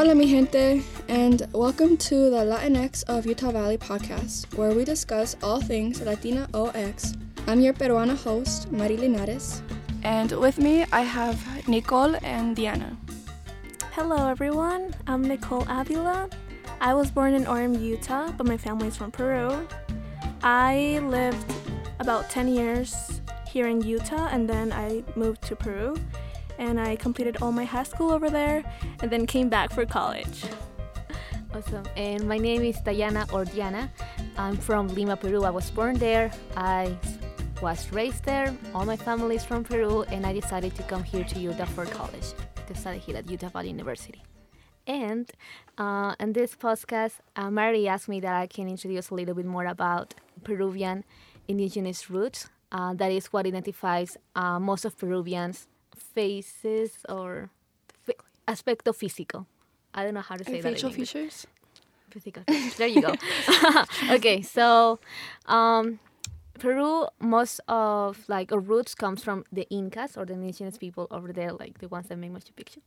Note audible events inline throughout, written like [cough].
Hola, mi gente, and welcome to the Latinx of Utah Valley podcast, where we discuss all things Latina OX. I'm your Peruana host, Mari Linares. And with me, I have Nicole and Diana. Hello, everyone. I'm Nicole Avila. I was born in Orem, Utah, but my family is from Peru. I lived about 10 years here in Utah, and then I moved to Peru. And I completed all my high school over there, and then came back for college. Awesome. And my name is Diana Ordiana. I'm from Lima, Peru. I was born there. I was raised there. All my family is from Peru, and I decided to come here to Utah for college to study here at Utah Valley University. And uh, in this podcast, uh, Mari asked me that I can introduce a little bit more about Peruvian indigenous roots. Uh, that is what identifies uh, most of Peruvians' faces or f- aspecto físico. I don't know how to say Like that. facial features? Physical. There you go. [laughs] okay, so um, Peru, most of like our roots comes from the Incas or the indigenous people over there, like the ones that make Machu Picchu,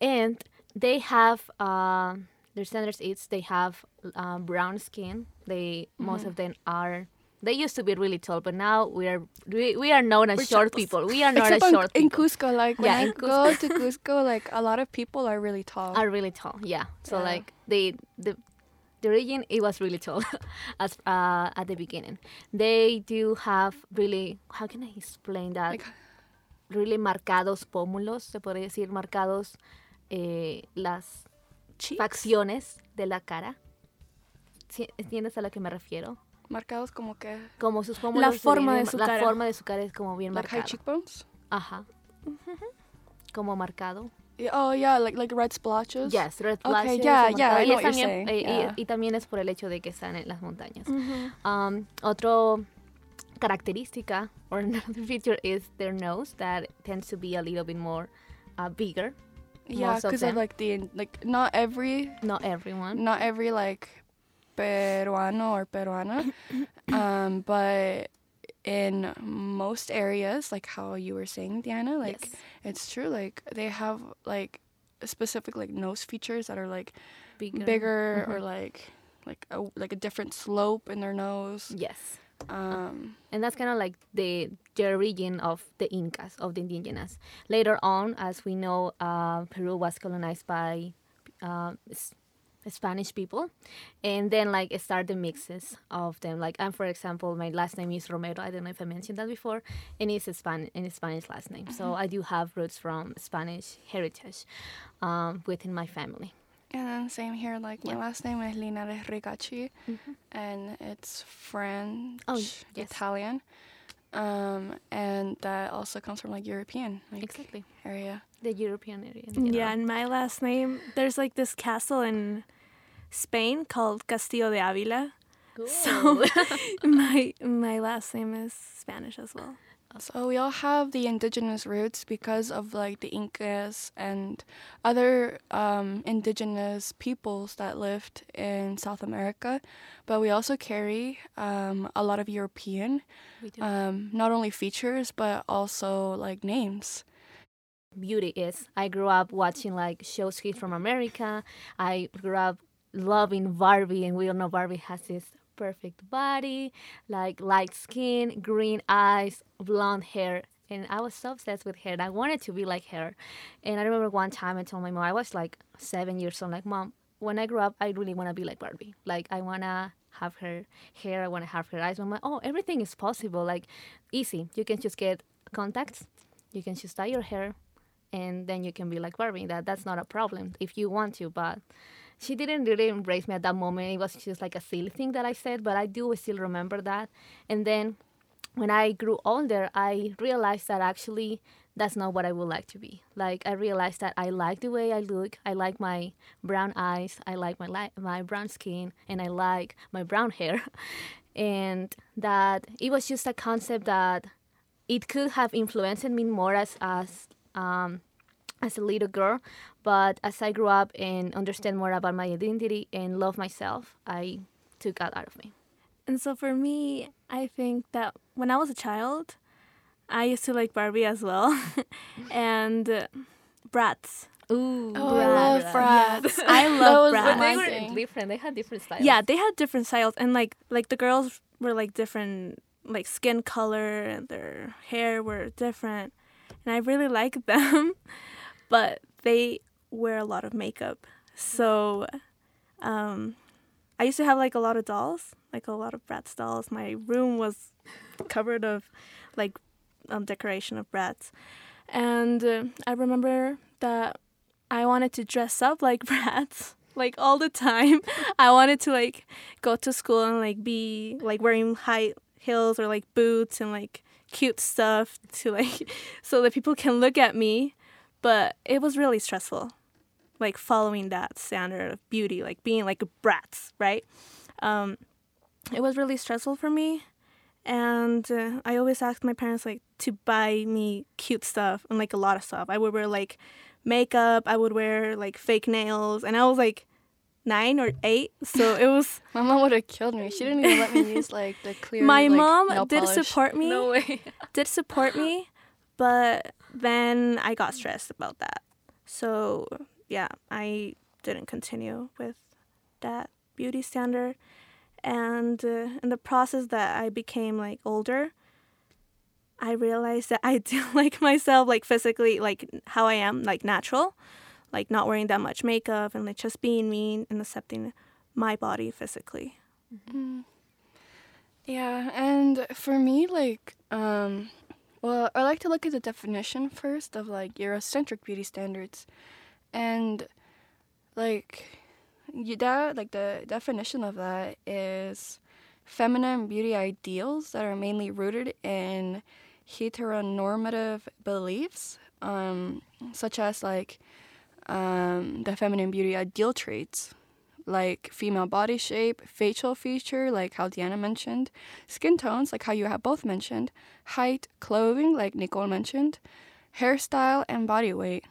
and they have uh, their standards is they have uh, brown skin. They most of them are. They used to be really tall, but now we are we, we are known as We're short people. We are not Except as short in people. Cusco, like when Yeah, I in go to Cusco, like a lot of people are really tall. are really tall. Yeah. So Yeah. like they the the region it was really tall [laughs] as uh, at the beginning. They do have really how can I explain that? Like- really marcados pómulos, se podría decir marcados eh, las Cheeks? facciones de la cara. ¿Sí- ¿Entiendes a lo que me refiero? Marcados como que Como sus pómulos. se forma ven de su la cara. forma de su cara es como bien like high marcada. cheekbones. Ajá. Como marcado. Oh yeah, like like red splotches. Yes, red Okay, flashes, yeah, yeah, y, también, eh, y- yeah. y también es por el hecho de que están en las montañas. Mhm. Um, otro característica or another [laughs] feature is their nose that tends to be a little bit more uh, bigger. Yeah, of because of, them. like the like not every Not everyone. not every like peruano or peruana, [coughs] um, but in most areas, like how you were saying, Diana, like yes. it's true. Like they have like specific like nose features that are like Bigger. bigger or Mhm. like like a like a different slope in their nose. Yes. Um, And that's kind of like the, the origin of the Incas, of the indigenous. Later on, as we know, uh, Peru was colonized by uh, Spanish people. And then, like, start the mixes of them. Like, I'm, for example, my last name is Romero. I don't know if I mentioned that before. And it's a, Span- and a Spanish last name. So I do have roots from Spanish heritage um, within my family. and then same here. Like my Yeah. last name is Linares Ricacci, and it's French, Oh, yes. Italian, um, and that also comes from like European like Exactly. area. The European area. in Yeah, and my last name, there's like this castle in Spain called Castillo de Avila. So [laughs] my my last name is Spanish as well. So we all have the indigenous roots because of like the Incas and other um, indigenous peoples that lived in South America, but we also carry um, a lot of European, um, not only features but also like names. beauty is. I grew up watching like shows kids from America. I grew up loving Barbie, and we all know Barbie has this perfect body, like light skin, green eyes, blonde hair. And I was so obsessed with. And I wanted to be like her. And I remember one time I told my mom, I was like seven years old, like, Mom, when I grow up, I really want to be like Barbie. Like, I want to have her hair, I want to have her eyes. I'm like, oh, everything is possible. Like, easy. You can just get contacts, you can just dye your hair, and then you can be like Barbie. That that's not a problem if you want to. But she didn't really embrace me at that moment. It was just like a silly thing that I said, but I do still remember that. And then when I grew older, I realized that actually that's not what I would like to be. Like I realized that I like the way I look. I like my brown eyes. I like my li- my brown skin, and I like my brown hair. [laughs] and that it was just a concept that it could have influenced me more as as um, as a little girl, but as I grew up and understand more about my identity and love myself, I took that out of me. And so for me, I think that when I was a child, I used to like Barbie as well, [laughs] and uh, Bratz. Ooh, Oh, I love Bratz. [laughs] I love Bratz. brats. But they my were thing. different. They had different styles. Yeah, they had different styles, and like like the girls were like different, like skin color, and their hair were different, and I really liked [laughs] them, but they wear a lot of makeup. So, um, I used to have like a lot of dolls, like a lot of Bratz dolls. My room was covered of like um, decoration of Bratz, and uh, I remember that I wanted to dress up like [laughs] Bratz like all the time. I wanted to like go to school and like be like wearing high heels or like boots and like cute stuff to like [laughs] so that people can look at me. But it was really stressful, like following that standard of beauty, like being like a brat, right? Um, it was really stressful for me, and uh, I always asked my parents like to buy me cute stuff and like a lot of stuff. I would wear like makeup. I would wear like fake nails, and I was like nine or eight, so it was. [laughs] My mom would have killed me. She didn't even let me [laughs] use like the clear. my like, mom did polish. support me. No way. Did support me, but then I got stressed about that. So yeah, I didn't continue with that beauty standard, and uh, in the process that I became like older. I realized that I [laughs] do like myself, like physically, like how I am, like natural, like not wearing that much makeup and like just being me and accepting my body physically. Mm. Yeah, and for me, like, um, well, I like to look at the definition first of like Eurocentric beauty standards, and like, you that like the definition of that is feminine beauty ideals that are mainly rooted in heteronormative beliefs, um, such as like um, the feminine beauty ideal traits like female body shape, facial feature, like how Diana mentioned, skin tones, like how you have both mentioned, height, clothing, like Nicole mentioned, hairstyle, and body weight.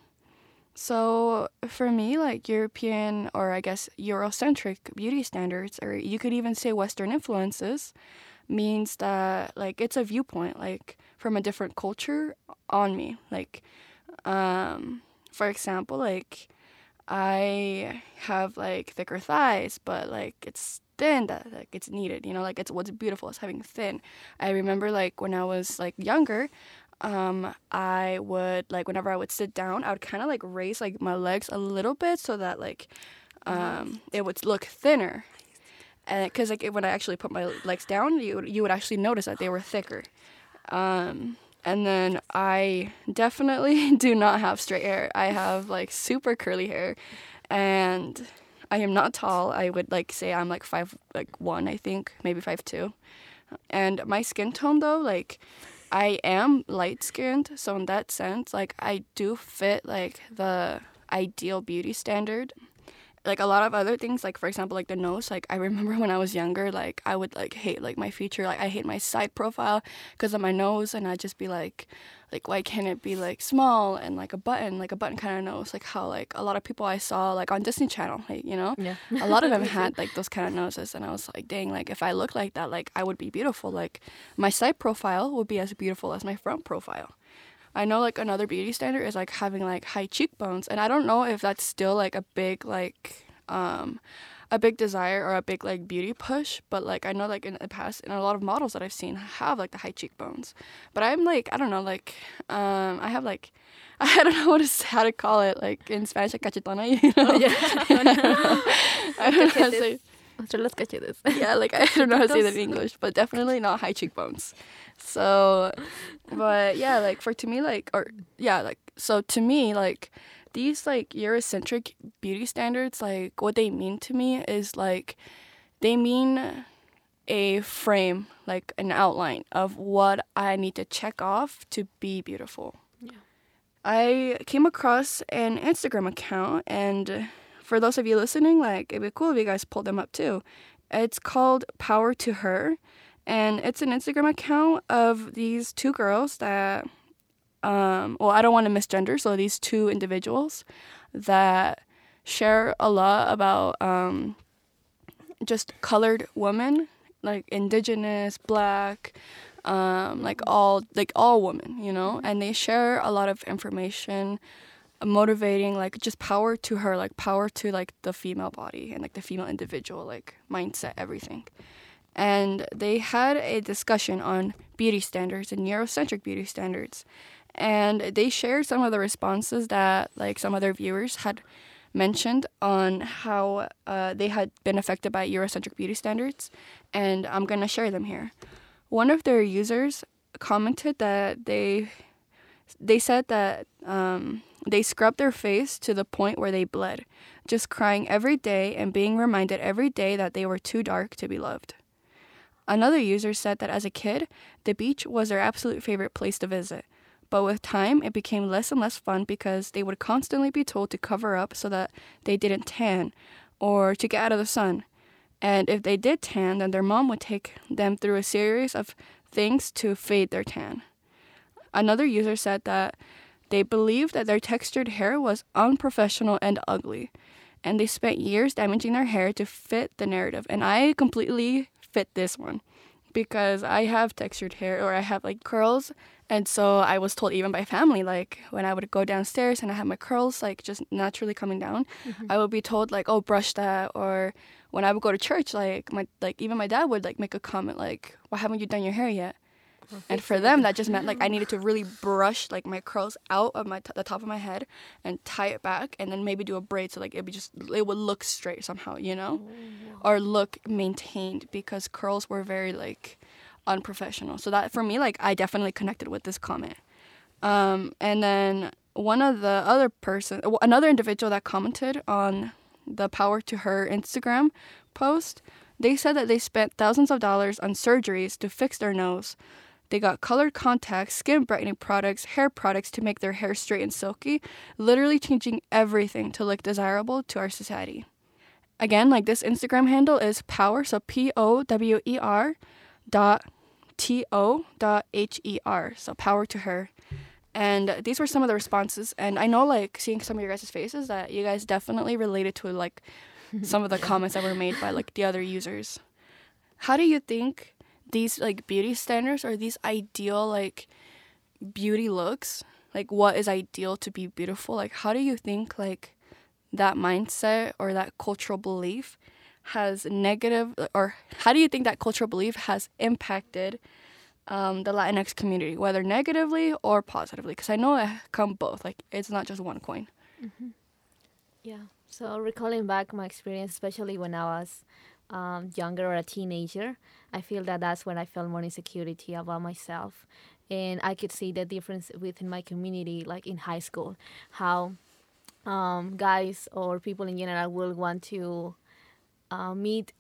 So for me, like European or I guess Eurocentric beauty standards, or you could even say Western influences, means that like it's a viewpoint, like from a different culture on me. Like, um, for example, like I have like thicker thighs, but like it's thin that like it's needed, you know, like it's what's beautiful is having thin. I remember like when I was like younger, um, I would like whenever I would sit down, I would kind of like raise like my legs a little bit so that like um, it would look thinner. And because like when I actually put my legs down, you would, you would actually notice that they were thicker. Um, and then I definitely [laughs] do not have straight hair. I have like super curly hair, and I am not tall. I would like say I'm like five like one, I think, maybe five two. And my skin tone though, like I am light skinned, so in that sense, like I do fit like the ideal beauty standard like a lot of other things like for example like the nose like i remember [laughs] when i was younger like i would like hate like my feature like i hate my side profile because of my nose and i'd just be like like why can't it be like small and like a button like a button kind of nose like how like a lot of people i saw like on disney channel like you know Yeah. a lot of them [laughs] had like those kind of noses and i was like dang like if i look like that like i would be beautiful like my side profile would be as beautiful as my front profile I know like another beauty standard is like having like high cheekbones, and I don't know if that's still like a big like um a big desire or a big like beauty push, but like I know like in the past and a lot of models that I've seen have like the high cheekbones. But I'm like I don't know like um I have like [laughs] I don't know what to, how to call it like in Spanish like cachetona, [laughs] you know? [laughs] I don't know how to say Entre los cachetes. [laughs] yeah, like I don't know how to say that in English, but definitely not high cheekbones. So, but yeah, like for to me, like or yeah, like so to me, like these like Eurocentric beauty standards, like what they mean to me is like they mean a frame, like an outline of what I need to check off to be beautiful. Yeah. I came across an Instagram account, and for those of you listening, like it'd be cool if you guys pulled them up too. It's called Power to Her, and it's an Instagram account of these two girls that, um, well, I don't want to misgender, so these two individuals that share a lot about um, just colored women, like indigenous, black, um, like all like all women, you know, and they share a lot of information motivating like just power to her, like power to like the female body and like the female individual, like mindset, everything. And they had a discussion on beauty standards and Eurocentric beauty standards. And they shared some of the responses that like some other viewers had mentioned on how uh, they had been affected by Eurocentric beauty standards, and I'm gonna share them here. One of their users commented that they they said that um, they scrubbed their face to the point where they bled, just crying every day and being reminded every day that they were too dark to be loved. Another user said that as a kid, the beach was their absolute favorite place to visit. But with time, it became less and less fun because they would constantly be told to cover up so that they didn't tan or to get out of the sun. And if they did tan, then their mom would take them through a series of things to fade their tan. Another user said that they believed that their textured hair was unprofessional and ugly, and they spent years damaging their hair to fit the narrative. And I completely fit this one because I have textured hair or I have like curls. And so I was told even by family, like when I would go downstairs and I had my curls like just naturally coming down, mm-hmm. I would be told like, oh, brush that. Or when I would go to church, like my like even my dad would like make a comment like, why haven't you done your hair yet? And for them that just meant like I needed to really brush like my curls out of my t- the top of my head and tie it back and then maybe do a braid so like it would just it would look straight somehow you know? Or look maintained because curls were very like unprofessional. So that for me like I definitely connected with this comment. Um, and then one of the other person another individual that commented on the power to her Instagram post they said that they spent thousands of dollars on surgeries to fix their nose they got colored contacts, skin brightening products, hair products to make their hair straight and silky, literally changing everything to look desirable to our society. Again, like this Instagram handle is power, so P O W E R dot T O dot H E R. So power to her. And these were some of the responses. And I know, like, seeing some of your guys' faces, that you guys definitely related to, like, some of the [laughs] comments that were made by, like, the other users. How do you think these like beauty standards or these ideal like beauty looks? Like what is ideal to be beautiful? Like how do you think like that mindset or that cultural belief has negative or how do you think that cultural belief has impacted um, the latinx community whether negatively or positively? Because i know it come both like it's not just one coin. Mm-hmm. yeah so recalling back my experience especially when i was um, younger or a teenager I feel that that's when I felt more insecurity about myself. And I could see the difference within my community, like in high school, how um, guys or people in general will want to uh, meet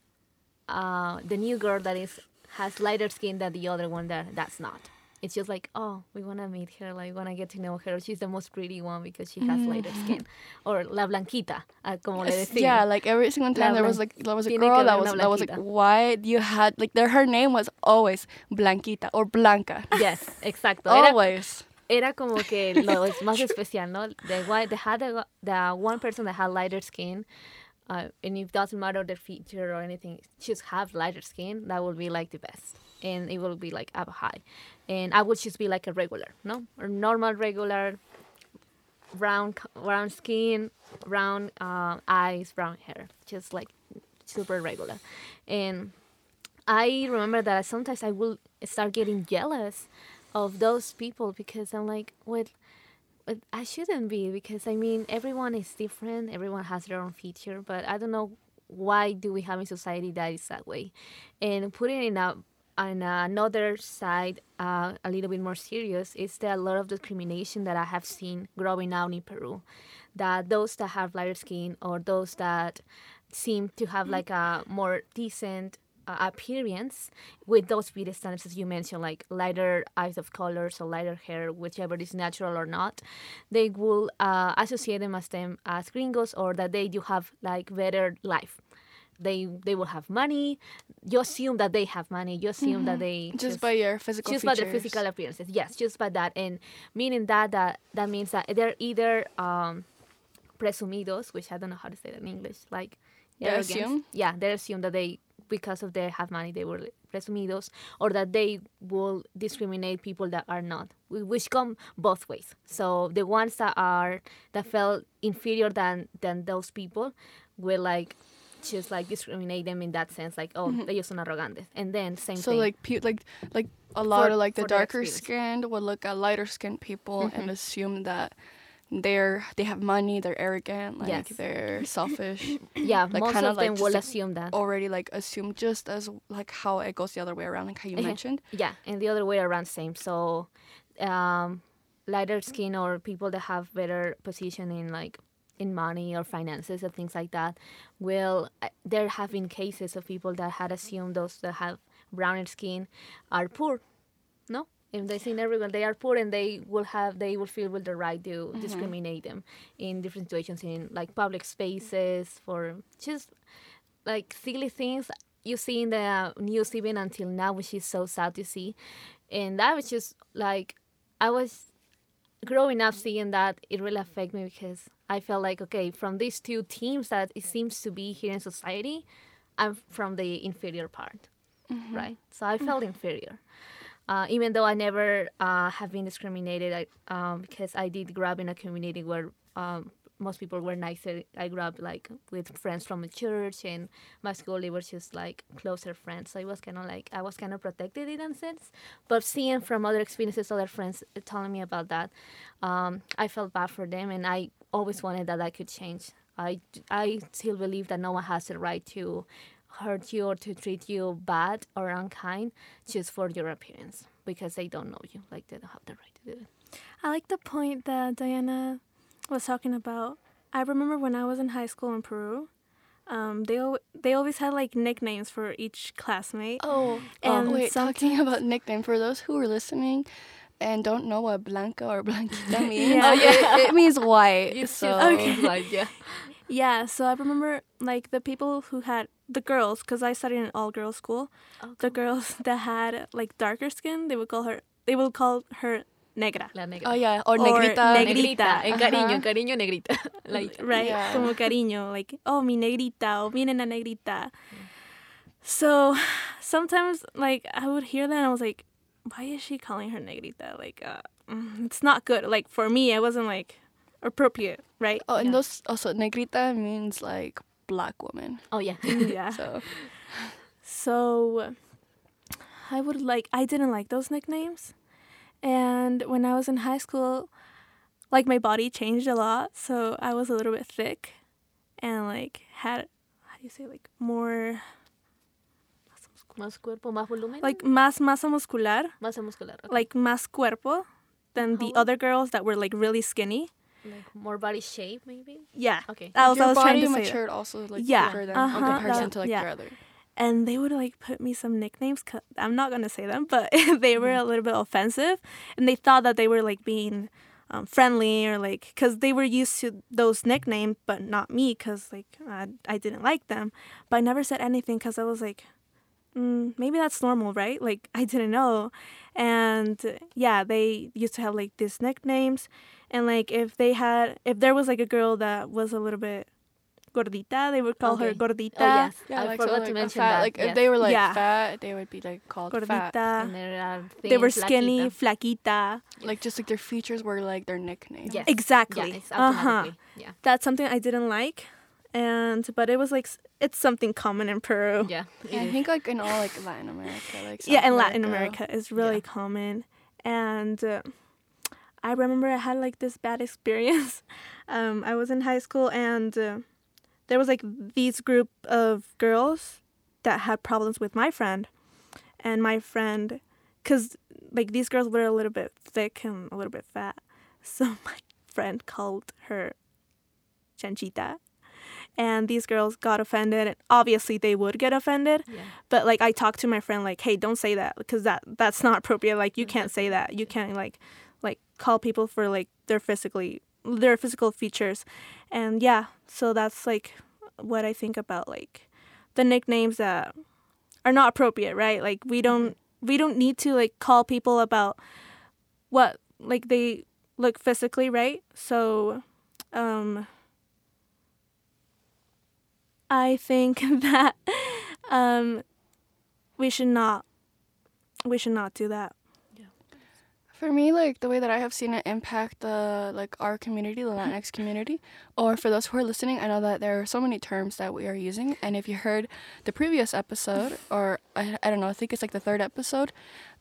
uh, the new girl that is has lighter skin than the other one that that's not it's just like oh we want to meet her like we want to get to know her. She's the most pretty one because she has mm. lighter skin. [laughs] Or la blanquita uh, como le decía. yeah like every single time there was like there was a girl that was that was like why you had like there her name was always blanquita or blanca. Yes exacto. Always. era, como que lo es más especial no? The one the had the, the one person that had lighter skin uh, and it doesn't matter the feature or anything just have lighter skin that would be like the best and it will be like up high and i would just be like a regular no or normal regular brown brown skin brown uh, eyes brown hair just like super regular and i remember that sometimes i will start getting jealous of those people because i'm like what I shouldn't be because I mean everyone is different. Everyone has their own feature, but I don't know why do we have a society that is that way. And putting it up on another side, uh, a little bit more serious, is that a lot of discrimination that I have seen growing out in Peru. That those that have lighter skin or those that seem to have like a more decent uh, appearance with those beauty standards as you mentioned like lighter eyes of colors or lighter hair whichever is natural or not they will uh, associate them as them as gringos or that they do have like better life they they will have money. You assume that they have money. You assume mm-hmm. that they just, just, by your physical just features. by their physical appearances. Yes just by that. And meaning that that that means that they're either um presumidos which i don't know how to say that in english like they assume? Yeah they assume that they because of they have money they were presumidos or that they will discriminate people that are not which come both ways. So the ones that are that felt inferior than than those people will like just like discriminate them in that sense like oh they ellos son arrogantes and then same So thing like pe- like like a lot For- of like the darker skinned would look at lighter skinned people and Mhm. assume that they're they have money, they're arrogant, like Yes. they're [laughs] selfish. yeah like, most of like them will like assume that Already like assume just as like how it goes the other way around, like how you Uh-huh. mentioned. Yeah, and the other way around, same. So, um, lighter skin or people that have better position in like in money or finances and things like that, will uh, there have been cases of people that had assumed those that have browner skin are poor, no? If they see everyone they are poor and they will have they will feel with the right to discriminate them in different situations in like public spaces for just like silly things you see in the news even until now, which is so sad to see. And that was just like I was growing up seeing that it really affected me because I felt like okay, from these two teams that it seems to be here in society, I'm from the inferior part, right? So I felt inferior. Uh, even though I never uh, have been discriminated, I, um, because I did grow up in a community where um, most people were nicer. I grew up like with friends from the church, and my school they were just like closer friends. So it was kind of like I was kind of protected in that sense. But seeing from other experiences, other friends telling me about that, um, I felt bad for them, and I always wanted that I could change. I I still believe that no one has the right to hurt you or to treat you bad or unkind just for your appearance because they don't know you. Like they don't have the right to do it. I like the point that Diana was talking about. I remember when I was in high school in Peru, um, they they always had like nicknames for each classmate. Oh, And oh wait, talking about nickname for those who are listening and don't know what Blanca or Blanquita [laughs] means. Yeah. it, it means white. It's so just [laughs] like yeah. Yeah, so I remember like the people who had the girls, because I studied in all girls school. Oh, The girls [laughs] that had like darker skin, they would call her. They would call her negra. La negra. Oh yeah, or, Or negrita. negri- Negrita, en cariño, en cariño, negrita. [laughs] like, right? Yeah. Como cariño, like, oh, mi negrita, o miren la negrita. So sometimes, like, I would hear that and I was like, why is she calling her negrita? Like, uh, mm, it's not good. Like, for me, it wasn't like appropriate, right? Oh, and Yeah. those also negrita means like black woman. oh yeah. yeah. [laughs] So So I would like I didn't like those nicknames. And when I was in high school, like my body changed a lot, so I was a little bit thick and like had how do you say like more más cuerpo, más volumen. like más masa muscular, masa muscular. okay. like más cuerpo than the How? other girls that were like really skinny. like more body shape, maybe. Yeah. Okay. I was, I your was trying body to say matured also like Yeah, quicker than uh-huh, in comparison that- to like yeah. your other. And they would like put me some nicknames. I'm not gonna say them, but [laughs] they were a little bit offensive, and they thought that they were like being um, friendly or like because they were used to those nicknames, but not me because like I, I didn't like them. But I never said anything because I was like, mm, maybe that's normal, right? Like I didn't know, and yeah, they used to have like these nicknames, and like if they had if there was like a girl that was a little bit gordita, they would call her gordita. Oh yes. Yeah, I like, so, like, to mention fat, that. Like yes. if they were like Yeah. fat, they would be like called fat. Gordita. and there are They were thin, skinny, flaquita. flaquita. Like just like their features were like their nickname. Yes. Exactly. Yeah, it's uh-huh. Yeah. That's something I didn't like, and but it was like it's something common in Peru. Yeah. it I think like in all like Latin America, like Yeah, South in Latin America, it's really Yeah. common, and uh, I remember I had like this bad experience. [laughs] um, I was in high school, and uh, there was like these group of girls that had problems with my friend, and my friend, cause like these girls were a little bit thick and a little bit fat, [laughs] so my friend called her chanchita. And these girls got offended. And obviously, they would get offended Yeah. but like I talked to my friend like, hey, don't say that because that that's not appropriate. Like you can't say that. You can't like like call people for like their physically their physical features, and yeah. So that's like what I think about like the nicknames that are not appropriate, right? Like we don't we don't need to like call people about what like they look physically, right? So um I think [laughs] that um, we should not we should not do that. For me, like the way that I have seen it impact the like our community, the Latinx community, or for those who are listening, I know that there are so many terms that we are using, and if you heard the previous episode, or I, I don't know, I think it's like the third episode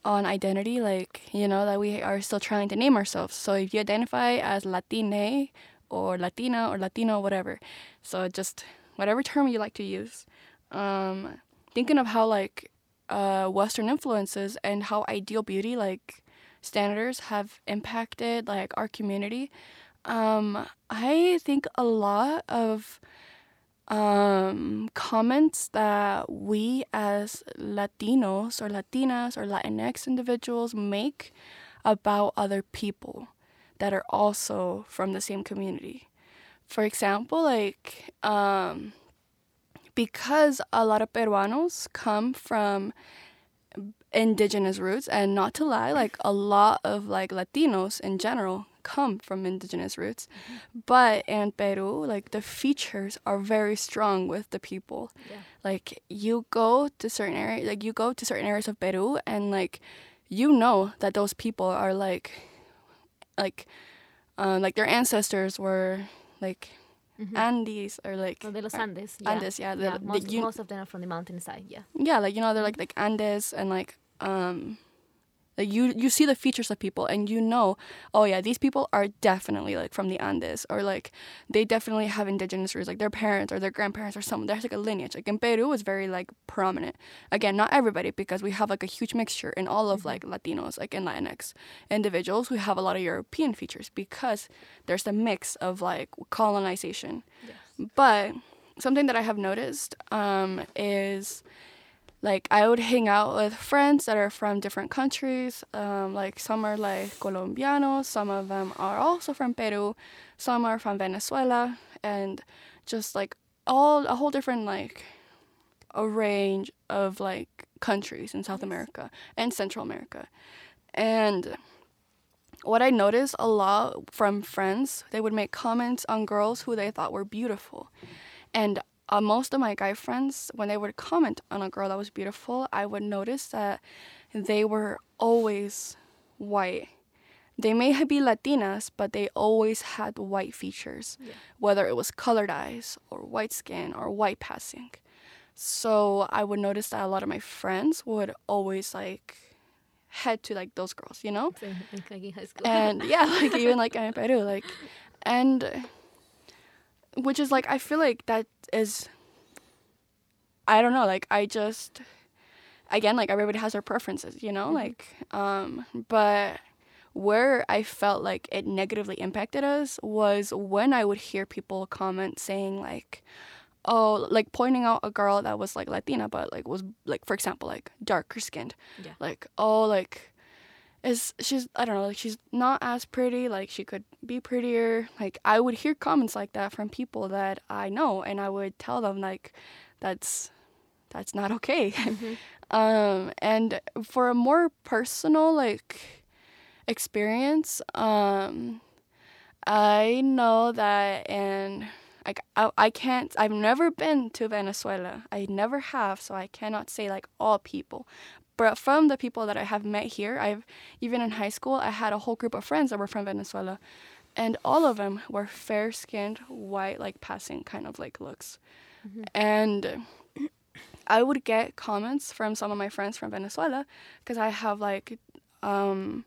on identity, like you know that we are still trying to name ourselves. So if you identify as Latine or Latina or Latino, whatever, so just whatever term you like to use. Um, thinking of how like uh, Western influences and how ideal beauty like standards have impacted like our community. Um i think a lot of um comments that we as latinos or latinas or latinx individuals make about other people that are also from the same community. For example like um because a lot of peruanos come from indigenous roots and not to lie like a lot of like latinos in general come from indigenous roots. But in peru like the features are very strong with the people. Yeah. like you go to certain areas like you go to certain areas of peru and like you know that those people are like like um, like their ancestors were like Mm-hmm. andes or like de los uh, Andes. Yeah. Andes, yeah, the- yeah the most, un- most of them are from the mountainside. Yeah. yeah like you know they're like mm-hmm. like andes and like um like you you see the features of people and you know oh yeah these people are definitely like from the andes or like they definitely have indigenous roots. Like their parents or their grandparents or someone there's like a lineage. Like in peru it's very like prominent. Again not everybody because we have like a huge mixture in all of like latinos like in latinx individuals who have a lot of european features because there's a mix of like colonization. But something that I have noticed um, is like I would hang out with friends that are from different countries. Um, like some are like Colombianos, some of them are also from Peru, some are from Venezuela, and just like all a whole different like a range of like countries in South America and Central America. And what I noticed a lot from friends, they would make comments on girls who they thought were beautiful. And uh, most of my guy friends, when they would comment on a girl that was beautiful, I would notice that they were always white. They may be Latinas, but they always had white features, whether it was colored eyes or white skin or white passing. So I would notice that a lot of my friends would always like head to like those girls, you know? Like, like in high school. and yeah, like even like [laughs] in Peru, like, and which is like I feel like that is, I don't know, like I just, again, like everybody has their preferences, you know, like, um, but where I felt like it negatively impacted us was when I would hear people comment saying like, oh, like pointing out a girl that was like Latina, but like was like for example like darker skinned, Yeah. like oh like is she's I don't know like she's not as pretty like she could be prettier like I would hear comments like that from people that I know and I would tell them like that's that's not okay [laughs] um and for a more personal like experience um I know that and like I, I can't I've never been to Venezuela. I never have, so I cannot say like all people. But from the people that I have met here, I've even in high school I had a whole group of friends that were from Venezuela. And all of them were fair skinned, white, like passing kind of like looks. And I would get comments from some of my friends from Venezuela because I have like um,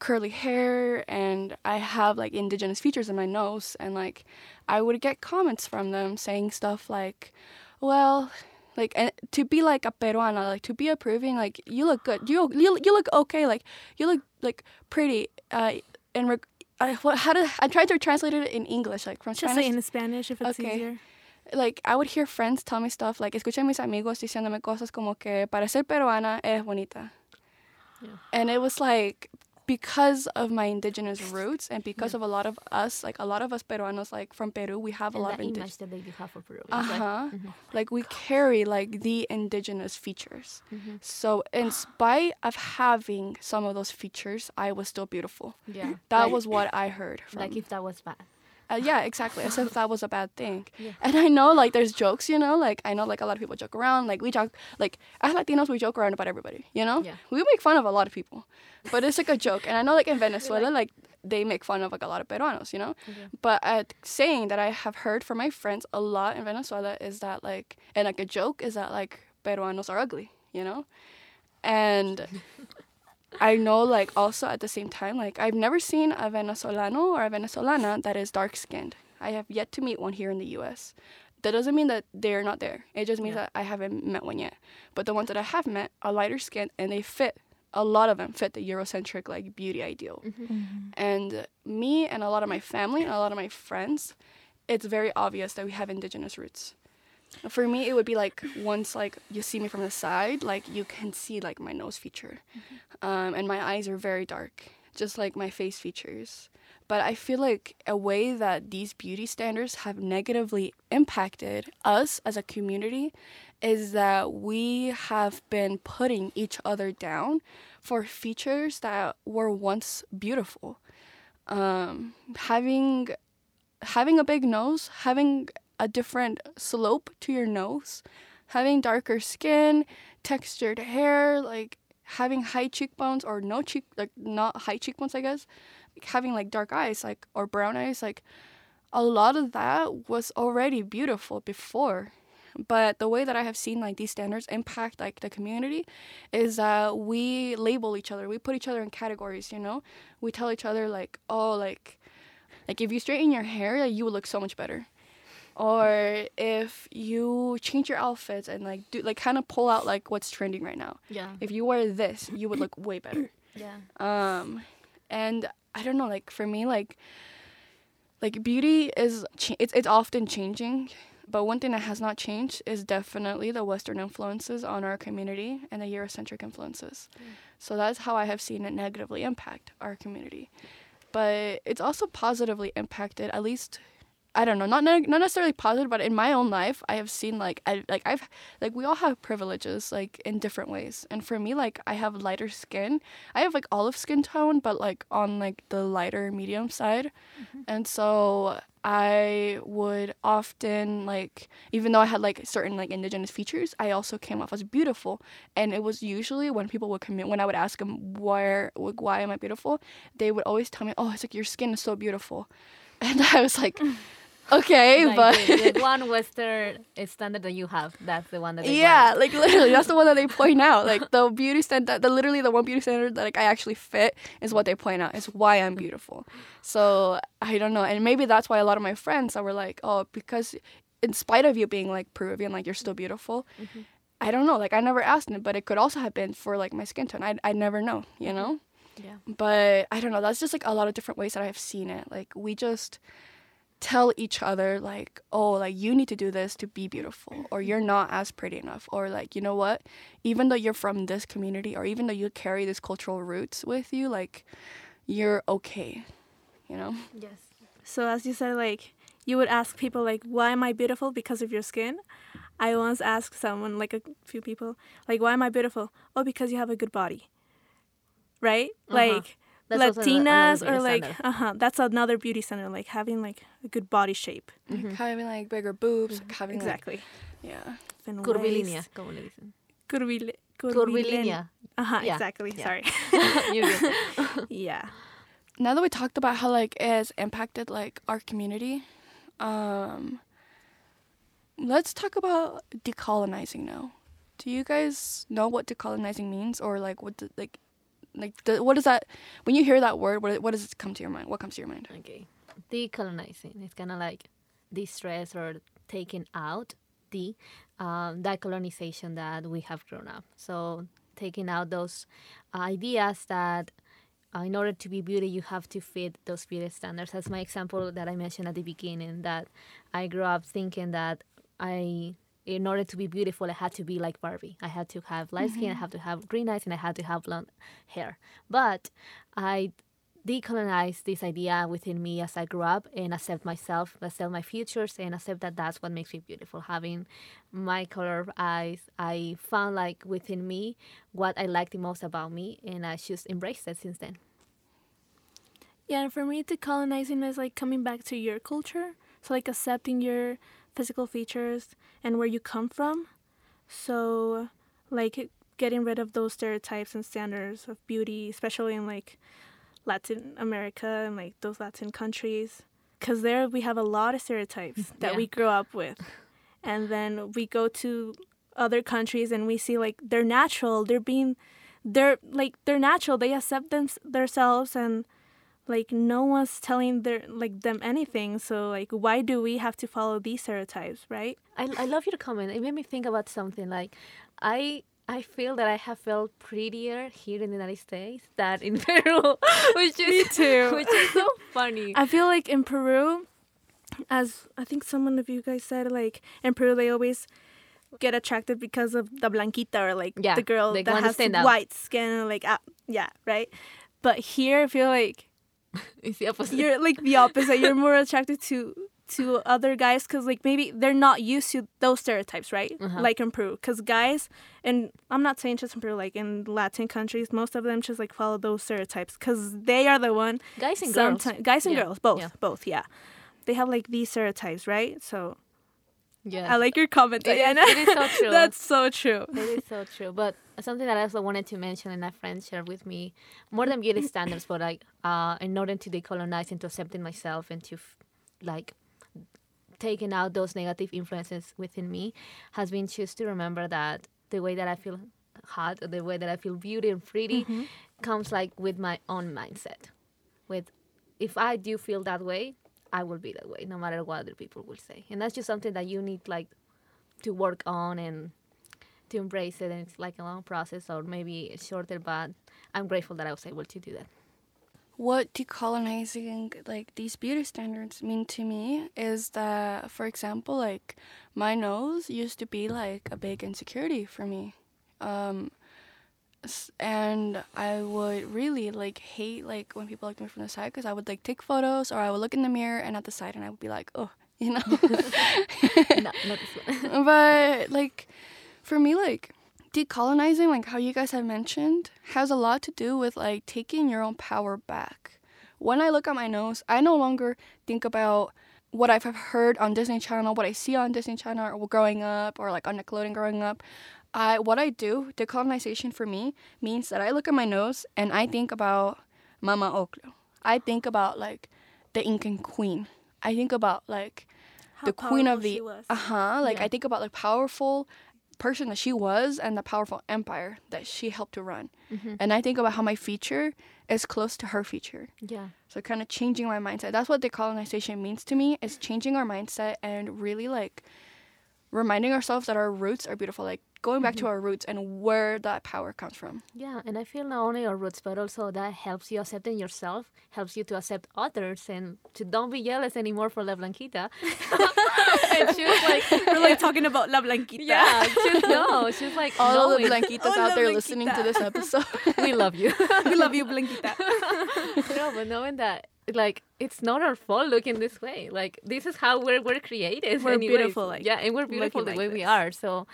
curly hair and I have like indigenous features in my nose and like I would get comments from them saying stuff like, well, like and to be like a peruana, like to be approving, like you look good, you you, you look okay, like you look like pretty. Uh, and reg- I, what, how to I tried to translate it in English, like from Just Spanish say in Spanish if it's Okay. easier. like I would hear friends tell me stuff like escuché mis amigos diciéndome cosas como que para ser peruana eres bonita. Yeah. And it was like because of my indigenous roots and because of a lot of us, like a lot of us Peruanos like from Peru, we have a and lot of indigenous that they have for Peru. uh huh. Like we carry like the indigenous features. Mm-hmm. So in spite of having some of those features, I was still beautiful. Yeah. That like, was what I heard from. like if that was bad. Uh, yeah, exactly. As if that was a bad thing. Yeah. And I know like there's jokes, you know, like I know like a lot of people joke around. Like we joke, like as Latinos, we joke around about everybody, you know. Yeah. We make fun of a lot of people, but it's like a joke. And I know like in [laughs] Venezuela, like they make fun of like a lot of Peruanos, you know. Okay. But a saying that I have heard from my friends a lot in Venezuela is that like, and like a joke is that like Peruanos are ugly, you know, and. [laughs] I know, like, also at the same time, like, I've never seen a Venezolano or a Venezolana that is dark skinned. I have yet to meet one here in the US. That doesn't mean that they're not there. It just means Yeah. that I haven't met one yet. But the ones that I have met are lighter skinned and they fit, a lot of them fit the Eurocentric, like, beauty ideal. Mm-hmm. Mm-hmm. And me and a lot of my family and a lot of my friends, it's very obvious that we have indigenous roots. For me, it would be like once like you see me from the side, like you can see like my nose feature, um, and my eyes are very dark, just like my face features. But I feel like a way that these beauty standards have negatively impacted us as a community is that we have been putting each other down for features that were once beautiful. Um, having having a big nose, having a different slope to your nose, having darker skin, textured hair, like having high cheekbones or no cheek like not high cheekbones, I guess. Having like dark eyes, like or brown eyes, like a lot of that was already beautiful before. But the way that I have seen like these standards impact like the community is that we label each other. We put each other in categories, you know? We tell each other like, oh like like if you straighten your hair, like, you would look so much better. Or if you change your outfits and like do like kind of pull out like what's trending right now. Yeah. If you wear this, you would look way better. [coughs] Yeah. Um, and I don't know, like for me, like like beauty is cha- it's it's often changing, but one thing that has not changed is definitely the Western influences on our community and the Eurocentric influences. So that's how I have seen it negatively impact our community, but it's also positively impacted at least. I don't know, not ne- not necessarily positive, but in my own life, I have seen like I like I've like we all have privileges like in different ways, and for me, like I have lighter skin, I have like olive skin tone, but like on like the lighter medium side. Mm-hmm. And so I would often like even though I had like certain like indigenous features, I also came off as beautiful. And it was usually when people would come in when I would ask them where like, why am I beautiful, they would always tell me, "Oh, it's like your skin is so beautiful." [laughs] And I was like, [laughs] "Okay, oh Like but the, the one Western standard that you have, that's the one that they yeah, want. like literally, that's the one that they [laughs] point out. Like the beauty standard, the literally the one beauty standard that like I actually fit is what they point out. Is why I'm beautiful. So I don't know, and maybe that's why a lot of my friends that were like, oh, because in spite of you being like Peruvian, like you're still beautiful. Mm-hmm. I don't know. Like I never asked them, but it could also have been for like my skin tone. I I never know, you mm-hmm. know. Yeah. But I don't know. That's just like a lot of different ways that I've seen it. Like we just tell each other like oh like you need to do this to be beautiful or you're not as pretty enough or like you know what even though you're from this community or even though you carry these cultural roots with you like you're okay you know Yes. So as you said, like you would ask people like, "Why am I beautiful? Because of your skin." I once asked someone, like a few people, like, "Why am I beautiful? Oh, because you have a good body." Right? Uh-huh. Like That's Latinas or like, uh huh. That's another beauty center, like having like a good body shape. like having like bigger boobs like, having like- Exactly. yeah And Curvilínea, waist. como le dicen. Curvile- Curvilínea. Uh huh. Yeah. Exactly. Yeah. Sorry. [laughs] You're good. [laughs] yeah. now that we talked about how like it has impacted like our community um let's talk about decolonizing now do you guys know what decolonizing means or like what the, like like the, what does that when you hear that word what, what does it come to your mind what comes to your mind Okay. Decolonizing. It's kind of like distress or taking out the um, that colonization that we have grown up. So taking out those ideas that uh, in order to be beauty, you have to fit those beauty standards. That's my example that I mentioned at the beginning. That I grew up thinking that I, in order to be beautiful, I had to be like Barbie. I had to have light skin, I mm-hmm. had to have green eyes, and I had to have blonde hair. But I decolonize this idea within me as I grew up and accept myself, accept my futures, and accept that that's what makes me beautiful. Having my color of eyes, I found like within me what I liked the most about me, and I just embraced it since then. Yeah, for me, decolonizing is like coming back to your culture. So, like, accepting your physical features and where you come from. So, like, getting rid of those stereotypes and standards of beauty, especially in like Latin America and like those Latin countries. Because there we have a lot of stereotypes that Yeah. we grow up with. And then we go to other countries and we see like they're natural, they're being, they're like, they're natural, they accept them, themselves and like no one's telling their like them anything so like why do we have to follow these stereotypes right I, I love your comment. It made me think about something like I I feel that I have felt prettier here in the United States than in [laughs] Peru, which is Me too. [laughs] which is so funny. I feel like in Peru, as I think someone of you guys said, like in Peru they always get attracted because of the blanquita or like Yeah, the girl that has out. white skin, like ah, yeah, right. But here I feel like [laughs] it's the opposite. you're like the opposite. You're more attracted to to other guys because like maybe they're not used to those stereotypes, right? Uh-huh. Like in Peru, because guys, and I'm not saying just in Peru, like in Latin countries, most of them just like follow those stereotypes because they are the one Guys and girls. Guys and Yeah, girls, both, yeah. both, yeah. They have like these stereotypes, right? So Yeah. I like your comment, It is- Diana. it is so [laughs] true. That's so true. It is so true. But something that I also wanted to mention, and a friend shared with me, more than beauty standards, but like uh, in order to decolonize and to accepting myself and to like taking out those negative influences within me, has been just to remember that the way that I feel hot, or the way that I feel beauty and pretty, comes like with my own mindset. With if I do feel that way, I will be that way, no matter what other people will say. And that's just something that you need like to work on and to embrace it and it's like a long process or maybe shorter but i'm grateful that i was able to do that what decolonizing like these beauty standards mean to me is that for example like my nose used to be like a big insecurity for me um and i would really like hate like when people looked at me from the side because i would like take photos or i would look in the mirror and at the side and i would be like oh [laughs] you know? [laughs] No, not this one. [laughs] But like for me like decolonizing like how you guys have mentioned has a lot to do with like taking your own power back. When i look at my nose i no longer think about what i've heard on disney channel what i see on disney channel or growing up or like on nickelodeon growing up i what i do decolonization for me means that i look at my nose and i think about mama Ocllo i think about like the incan queen. I think about like How the queen of the she uh-huh like Yeah. i think about the powerful person that she was and the powerful empire that she helped to run. Mhm. and i think about how my feature is close to her feature yeah. So kind of changing my mindset. That's what decolonization means to me is changing our mindset and really like reminding ourselves that our roots are beautiful. Like going back to mm-hmm. our roots and where that power comes from yeah and i feel not only our roots but also that helps you accepting yourself helps you to accept others and to don't be jealous anymore for la blanquita [laughs] and she was like We're like talking about La Blanquita. yeah just no she's like all knowing- the blanquitas All out the there listening to this episode [laughs] we love you [laughs] we love you, Blanquita. no, but knowing that like it's not our fault looking this way. Like this is how we're we're created. We're anyways. beautiful, like, yeah, and we're beautiful the like way we are. So,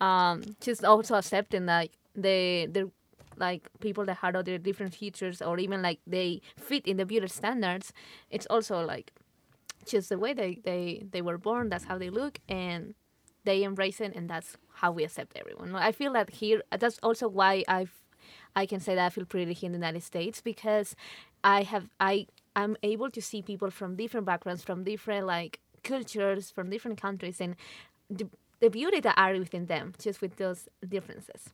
um, just also accepting like they they're like people that had other different features or even like they fit in the beauty standards. It's also like just the way they they they were born. That's how they look and. They embrace it, and that's how we accept everyone. I feel that here. That's also why I've I can say that I feel pretty here in the United States because I have I I'm able to see people from different backgrounds, from different like cultures, from different countries, and the, the beauty that are within them, just with those differences.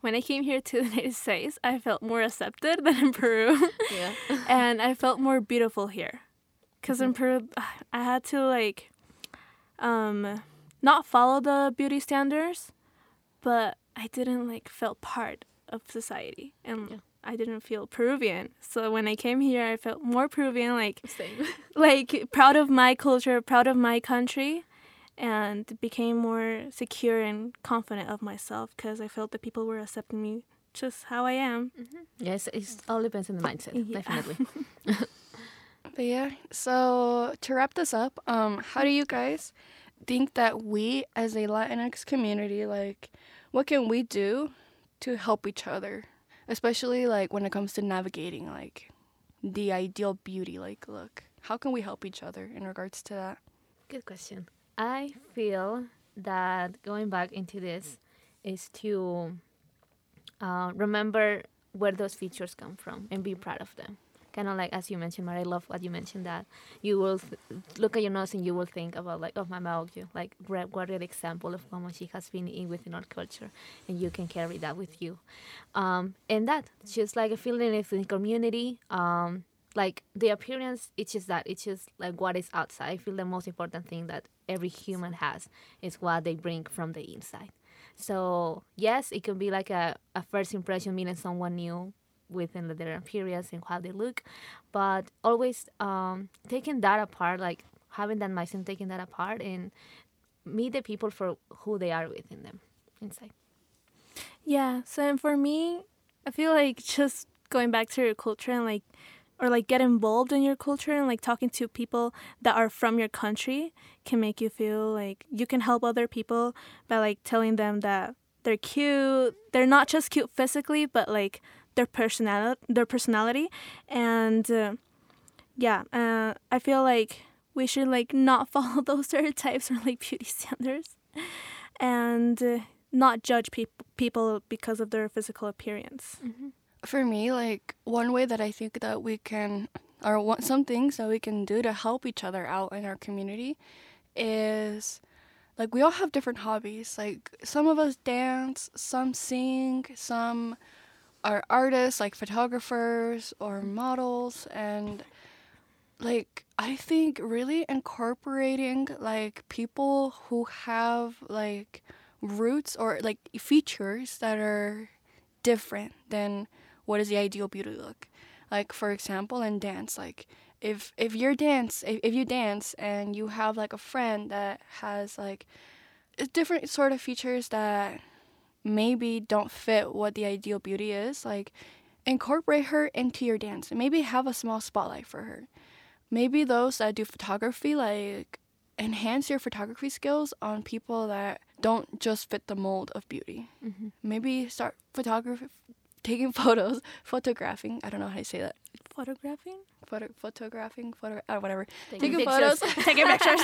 When I came here to the [laughs] United States, I felt more accepted than in Peru. Yeah. [laughs] and I felt more beautiful here. Because in Peru, I had to like, um, not follow the beauty standards, but I didn't like felt part of society, and Yeah. I didn't feel Peruvian. So when I came here, I felt more Peruvian, like Same. [laughs] like proud of my culture, proud of my country, and became more secure and confident of myself because I felt that people were accepting me just how I am. Yes, it all depends on the mindset, Yeah. definitely. [laughs] But yeah, so to wrap this up, um, how do you guys think that we as a Latinx community, like, what can we do to help each other, especially like when it comes to navigating like the ideal beauty like look? How can we help each other in regards to that? Good question. I feel that going back into this is to uh, remember where those features come from and be proud of them. Kind of like as you mentioned, Mari, I love what you mentioned that you will th- look at your nose and you will think about like, oh, Mama Ocllo, like what what an example of woman she has been in within our culture, and you can carry that with you. Um, and that just like a feeling of the community. Um, like the appearance, it's just that it's just like what is outside. I feel the most important thing that every human has is what they bring from the inside. So yes, it can be like a, a first impression meeting someone new within their appearance and how they look, but always um, taking that apart, like having that mindset, taking that apart, and meet the people for who they are within them inside. Yeah. So and for me, I feel like just going back to your culture and like or like get involved in your culture and like talking to people that are from your country can make you feel like you can help other people by like telling them that they're cute. They're not just cute physically, but like their personality, their personality, and uh, yeah, uh, I feel like we should like not [laughs] follow those stereotypes or like beauty standards, and uh, not judge peop- people because of their physical appearance. Mm-hmm. For me, like one way that I think that we can, or one, some things that we can do to help each other out in our community is like we all have different hobbies. Like some of us dance, some sing, some are artists like photographers or models and like I think really incorporating like people who have like roots or like features that are different than what is the ideal beauty look. Like for example in dance, like if if you're dance if, if you dance and you have like a friend that has like different sort of features that maybe don't fit what the ideal beauty is, like incorporate her into your dance and maybe have a small spotlight for her. Maybe those that do photography, like enhance your photography skills on people that don't just fit the mold of beauty. Mm-hmm. Maybe start photography, taking [laughs] photos, photographing. I don't know how to say that. Photographing? Photo, photographing, photo, uh, whatever. Taking taking photos, [laughs] Taking pictures.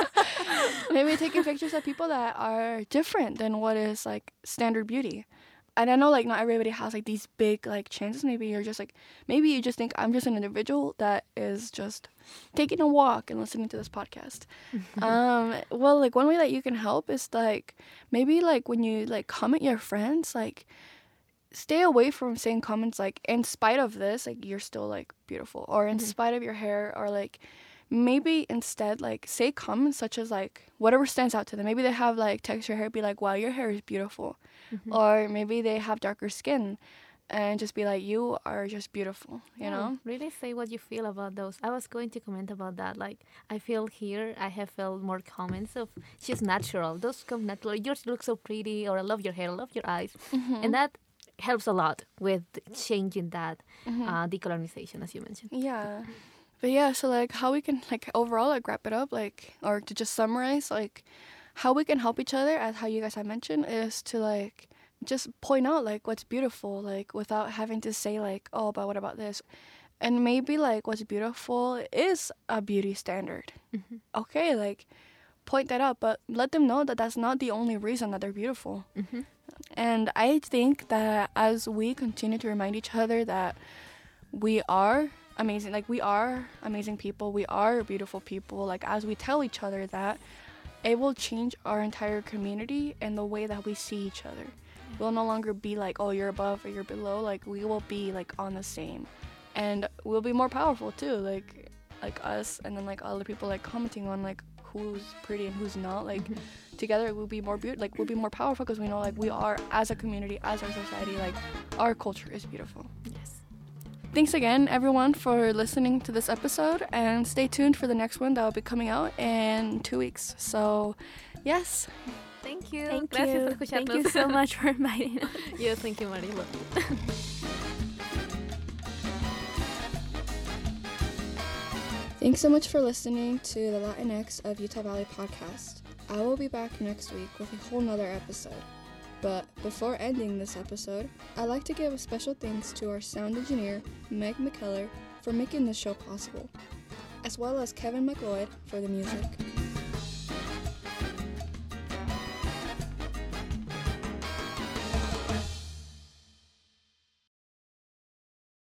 [laughs] maybe taking pictures of people that are different than what is like standard beauty. And I know like not everybody has like these big like chances. Maybe you're just like maybe you just think I'm just an individual that is just taking a walk and listening to this podcast. um well like one way that you can help is like maybe like when you like comment your friends like stay away from saying comments like in spite of this like you're still like beautiful or in Mhm. spite of your hair or like maybe instead like say comments such as like whatever stands out to them maybe they have like texture hair be like wow your hair is beautiful Mhm. or maybe they have darker skin and just be like you are just beautiful you Yeah, know really say what you feel about those i was going to comment about that like i feel here i have felt more comments of she's natural those come natural yours look so pretty or i love your hair i love your eyes Mm-hmm. and that helps a lot with changing that Mhm. uh, decolonization as you mentioned Yeah. But yeah, so like how we can like overall like wrap it up like or to just summarize like how we can help each other as how you guys have mentioned is to like just point out like what's beautiful like without having to say like oh but what about this and maybe like what's beautiful is a beauty standard Mhm. okay like point that out but let them know that that's not the only reason that they're beautiful mm-hmm. And I think that as we continue to remind each other that we are amazing, like we are amazing people, we are beautiful people, like as we tell each other that, it will change our entire community and the way that we see each other. We'll no longer be like, oh, you're above or you're below. Like we will be like on the same, and we'll be more powerful too. Like, like us, and then like other people like commenting on like who's pretty and who's not. Like mm-hmm. Together we'll be more beautiful like we'll be more powerful because we know like we are as a community as our society like our culture is beautiful. Yes. Thanks again everyone for listening to this episode and stay tuned for the next one that will be coming out in two weeks. So yes. Thank you. Thank Gracias you. por Thank you so much for inviting us. [laughs] yes thank you marilo [laughs] Thanks so much for listening to the Latinx of Utah Valley podcast. I will be back next week with a whole nother episode. But before ending this episode, I'd like to give a special thanks to our sound engineer, Meg McKellar, for making this show possible, as well as Kevin MacLeod for the music.